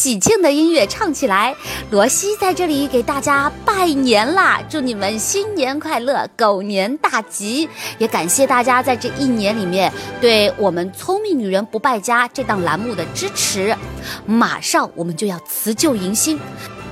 喜庆的音乐唱起来。罗西在这里给大家拜年啦，祝你们新年快乐，狗年大吉！也感谢大家在这一年里面对我们《聪明女人不败家》这档栏目的支持。马上我们就要辞旧迎新。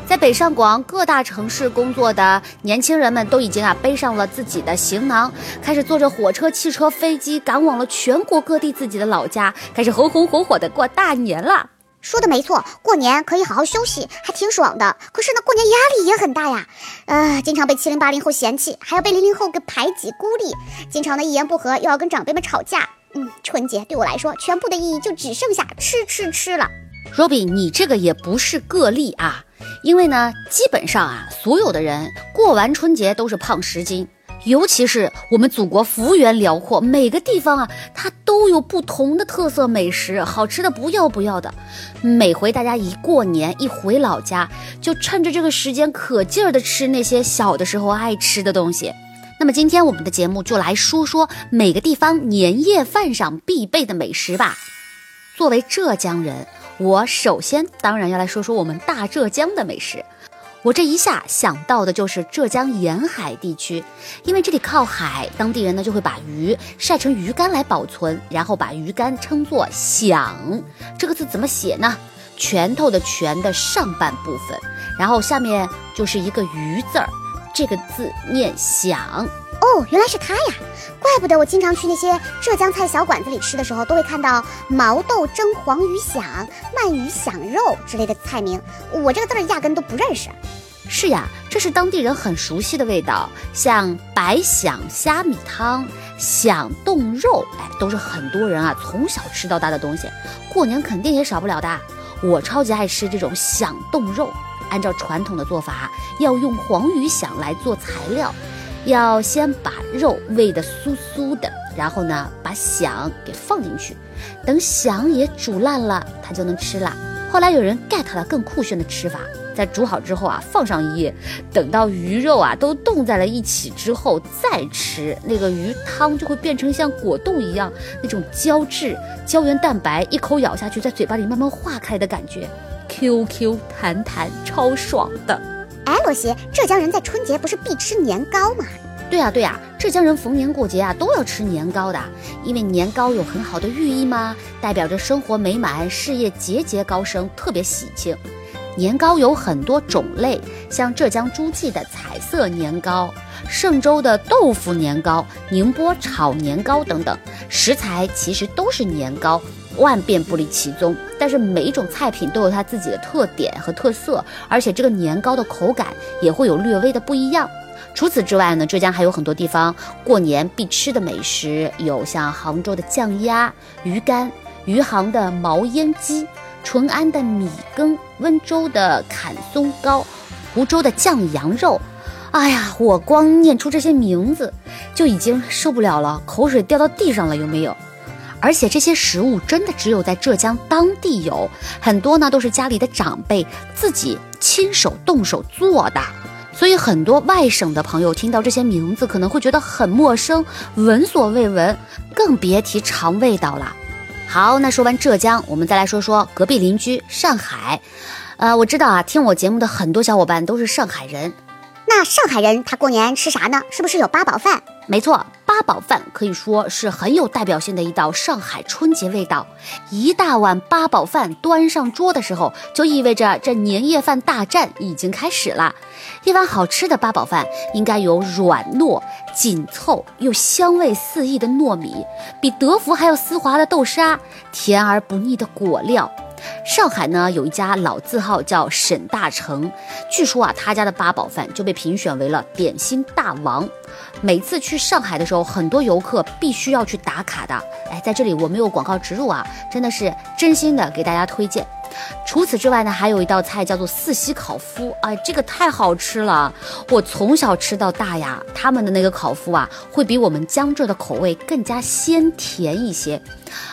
在北上广各大城市工作的年轻人们都已经啊背上了自己的行囊，开始坐着火车、汽车、飞机赶往了全国各地自己的老家，开始红红火火的过大年了。说的没错，过年可以好好休息，还挺爽的。可是呢，过年压力也很大呀，呃，经常被七零八零后嫌弃，还要被零零后给排挤孤立，经常呢一言不合又要跟长辈们吵架。嗯，春节对我来说，全部的意义就只剩下吃吃吃了。Robby，你这个也不是个例啊。因为呢，基本上啊，所有的人过完春节都是胖十斤，尤其是我们祖国幅员辽阔，每个地方啊，它都有不同的特色美食，好吃的不要不要的。每回大家一过年一回老家，就趁着这个时间可劲儿的吃那些小的时候爱吃的东西。那么今天我们的节目就来说说每个地方年夜饭上必备的美食吧。作为浙江人。我首先当然要来说说我们大浙江的美食。我这一下想到的就是浙江沿海地区，因为这里靠海，当地人呢就会把鱼晒成鱼干来保存，然后把鱼干称作“响”。这个字怎么写呢？拳头的“拳”的上半部分，然后下面就是一个“鱼”字儿，这个字念“响”。哦，原来是他呀！怪不得我经常去那些浙江菜小馆子里吃的时候，都会看到毛豆蒸黄鱼响、鳗鱼响肉之类的菜名。我这个字儿压根都不认识。是呀，这是当地人很熟悉的味道，像白响虾米汤、响冻肉，哎，都是很多人啊从小吃到大的东西，过年肯定也少不了的。我超级爱吃这种响冻肉，按照传统的做法，要用黄鱼响来做材料。要先把肉煨得酥酥的，然后呢，把响给放进去，等响也煮烂了，它就能吃了。后来有人 get 了更酷炫的吃法，在煮好之后啊，放上一夜，等到鱼肉啊都冻在了一起之后再吃，那个鱼汤就会变成像果冻一样那种胶质胶原蛋白，一口咬下去，在嘴巴里慢慢化开的感觉，Q Q 弹弹，超爽的。哎，罗西，浙江人在春节不是必吃年糕吗？对呀，对呀，浙江人逢年过节啊都要吃年糕的，因为年糕有很好的寓意嘛，代表着生活美满、事业节节高升，特别喜庆。年糕有很多种类，像浙江诸暨的彩色年糕、嵊州的豆腐年糕、宁波炒年糕等等，食材其实都是年糕。万变不离其宗，但是每一种菜品都有它自己的特点和特色，而且这个年糕的口感也会有略微的不一样。除此之外呢，浙江还有很多地方过年必吃的美食，有像杭州的酱鸭、鱼干、余杭的毛腌鸡、淳安的米羹、温州的砍松糕、湖州的酱羊肉。哎呀，我光念出这些名字就已经受不了了，口水掉到地上了，有没有？而且这些食物真的只有在浙江当地有，很多呢都是家里的长辈自己亲手动手做的，所以很多外省的朋友听到这些名字可能会觉得很陌生，闻所未闻，更别提尝味道了。好，那说完浙江，我们再来说说隔壁邻居上海。呃，我知道啊，听我节目的很多小伙伴都是上海人。那上海人他过年吃啥呢？是不是有八宝饭？没错，八宝饭可以说是很有代表性的一道上海春节味道。一大碗八宝饭端上桌的时候，就意味着这年夜饭大战已经开始了。一碗好吃的八宝饭应该有软糯、紧凑又香味四溢的糯米，比德芙还要丝滑的豆沙，甜而不腻的果料。上海呢有一家老字号叫沈大成，据说啊他家的八宝饭就被评选为了点心大王。每次去上海的时候，很多游客必须要去打卡的。哎，在这里我没有广告植入啊，真的是真心的给大家推荐。除此之外呢，还有一道菜叫做四喜烤麸，哎，这个太好吃了，我从小吃到大呀。他们的那个烤麸啊，会比我们江浙的口味更加鲜甜一些。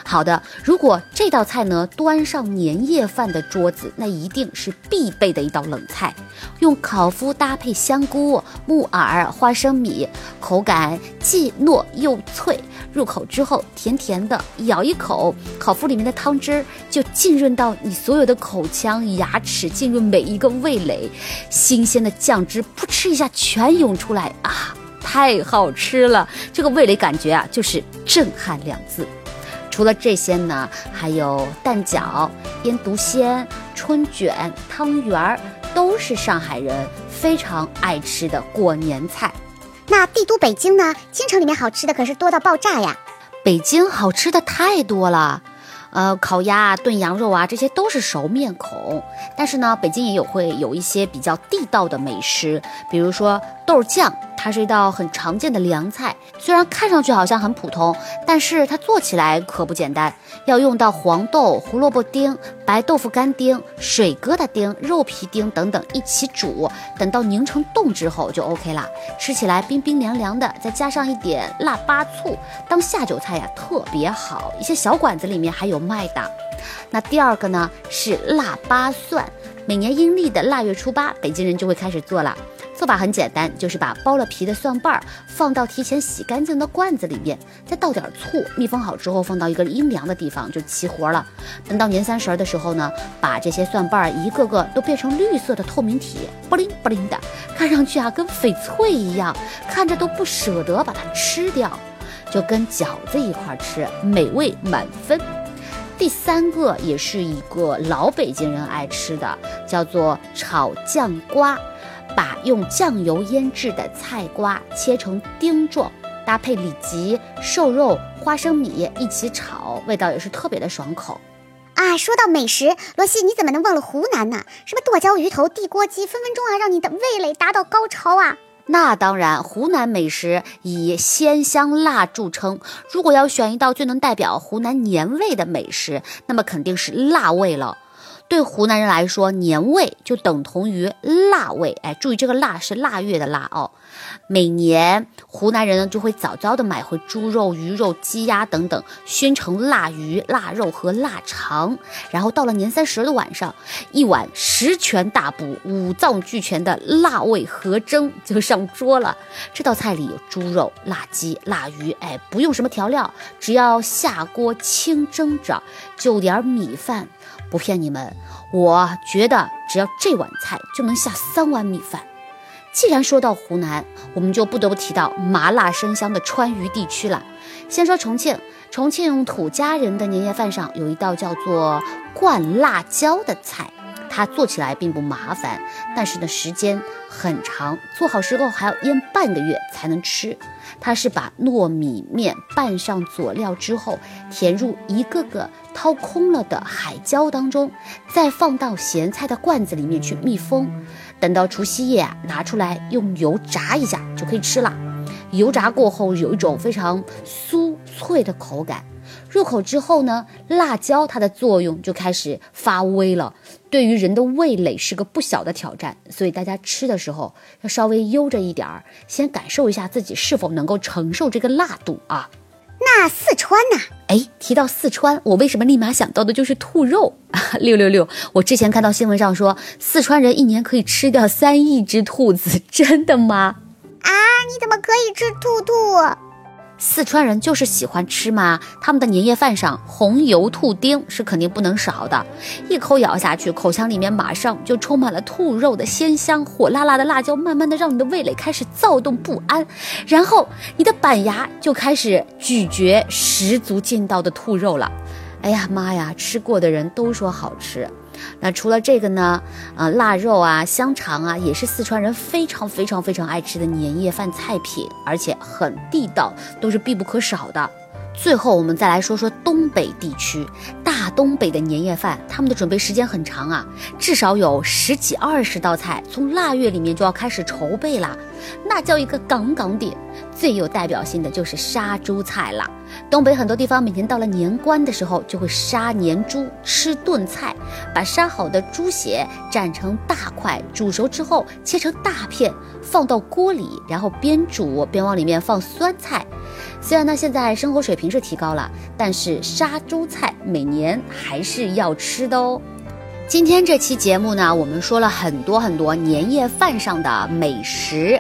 好的，如果这道菜呢端上年夜饭的桌子，那一定是必备的一道冷菜。用烤麸搭配香菇、木耳、花生米，口感既糯又脆，入口之后甜甜的，咬一口，烤麸里面的汤汁就浸润到你所有的口腔、牙齿，进入每一个味蕾，新鲜的酱汁扑哧一下全涌出来啊，太好吃了！这个味蕾感觉啊，就是震撼两字。除了这些呢，还有蛋饺、腌笃鲜、春卷、汤圆儿，都是上海人非常爱吃的过年菜。那帝都北京呢？京城里面好吃的可是多到爆炸呀！北京好吃的太多了，呃，烤鸭啊、炖羊肉啊，这些都是熟面孔。但是呢，北京也有会有一些比较地道的美食，比如说豆酱。它是一道很常见的凉菜，虽然看上去好像很普通，但是它做起来可不简单。要用到黄豆、胡萝卜丁、白豆腐干丁、水疙瘩丁、肉皮丁等等一起煮，等到凝成冻之后就 OK 了。吃起来冰冰凉凉的，再加上一点腊八醋，当下酒菜呀特别好。一些小馆子里面还有卖的。那第二个呢是腊八蒜，每年阴历的腊月初八，北京人就会开始做了。做法很简单，就是把剥了皮的蒜瓣儿放到提前洗干净的罐子里面，再倒点醋，密封好之后放到一个阴凉的地方就齐活了。等到年三十的时候呢，把这些蒜瓣儿一个个都变成绿色的透明体，不灵不灵的，看上去啊跟翡翠一样，看着都不舍得把它吃掉，就跟饺子一块吃，美味满分。第三个也是一个老北京人爱吃的，叫做炒酱瓜。把用酱油腌制的菜瓜切成丁状，搭配里脊、瘦肉、花生米一起炒，味道也是特别的爽口。啊，说到美食，罗西你怎么能忘了湖南呢？什么剁椒鱼头、地锅鸡，分分钟啊让你的味蕾达到高潮啊！那当然，湖南美食以鲜香辣著称。如果要选一道最能代表湖南年味的美食，那么肯定是辣味了。对湖南人来说，年味就等同于腊味。哎，注意这个腊是腊月的腊哦。每年湖南人呢就会早早的买回猪肉、鱼肉、鸡鸭等等，熏成腊鱼、腊肉和腊肠。然后到了年三十的晚上，一碗十全大补、五脏俱全的腊味合蒸就上桌了。这道菜里有猪肉、腊鸡、腊鱼，哎，不用什么调料，只要下锅清蒸着，就点米饭。不骗你们，我觉得只要这碗菜就能下三碗米饭。既然说到湖南，我们就不得不提到麻辣生香的川渝地区了。先说重庆，重庆土家人的年夜饭上有一道叫做灌辣椒的菜。它做起来并不麻烦，但是呢时间很长，做好时候还要腌半个月才能吃。它是把糯米面拌上佐料之后，填入一个个掏空了的海椒当中，再放到咸菜的罐子里面去密封。等到除夕夜啊，拿出来用油炸一下就可以吃了。油炸过后有一种非常酥脆的口感。入口之后呢，辣椒它的作用就开始发威了，对于人的味蕾是个不小的挑战，所以大家吃的时候要稍微悠着一点儿，先感受一下自己是否能够承受这个辣度啊。那四川呢？哎，提到四川，我为什么立马想到的就是兔肉？六六六！我之前看到新闻上说，四川人一年可以吃掉三亿只兔子，真的吗？啊，你怎么可以吃兔兔？四川人就是喜欢吃嘛，他们的年夜饭上红油兔丁是肯定不能少的。一口咬下去，口腔里面马上就充满了兔肉的鲜香，火辣辣的辣椒慢慢的让你的味蕾开始躁动不安，然后你的板牙就开始咀嚼十足劲道的兔肉了。哎呀妈呀，吃过的人都说好吃。那除了这个呢？啊，腊肉啊，香肠啊，也是四川人非常非常非常爱吃的年夜饭菜品，而且很地道，都是必不可少的。最后，我们再来说说东北地区，大东北的年夜饭，他们的准备时间很长啊，至少有十几二十道菜，从腊月里面就要开始筹备啦，那叫一个杠杠的。最有代表性的就是杀猪菜了，东北很多地方每年到了年关的时候，就会杀年猪吃炖菜，把杀好的猪血斩成大块，煮熟之后切成大片，放到锅里，然后边煮边往里面放酸菜。虽然呢现在生活水平是提高了，但是杀猪菜每年还是要吃的哦。今天这期节目呢，我们说了很多很多年夜饭上的美食。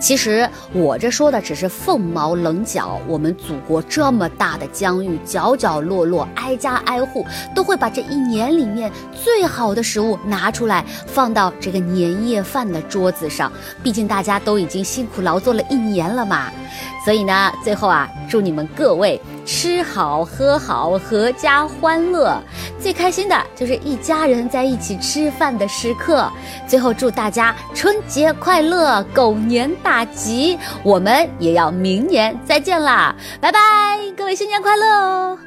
其实我这说的只是凤毛麟角。我们祖国这么大的疆域，角角落落、挨家挨户都会把这一年里面最好的食物拿出来，放到这个年夜饭的桌子上。毕竟大家都已经辛苦劳作了一年了嘛。所以呢，最后啊，祝你们各位吃好喝好，阖家欢乐。最开心的就是一家人在一起吃饭的时刻。最后祝大家春节快乐，狗年大吉！我们也要明年再见啦，拜拜，各位新年快乐哦！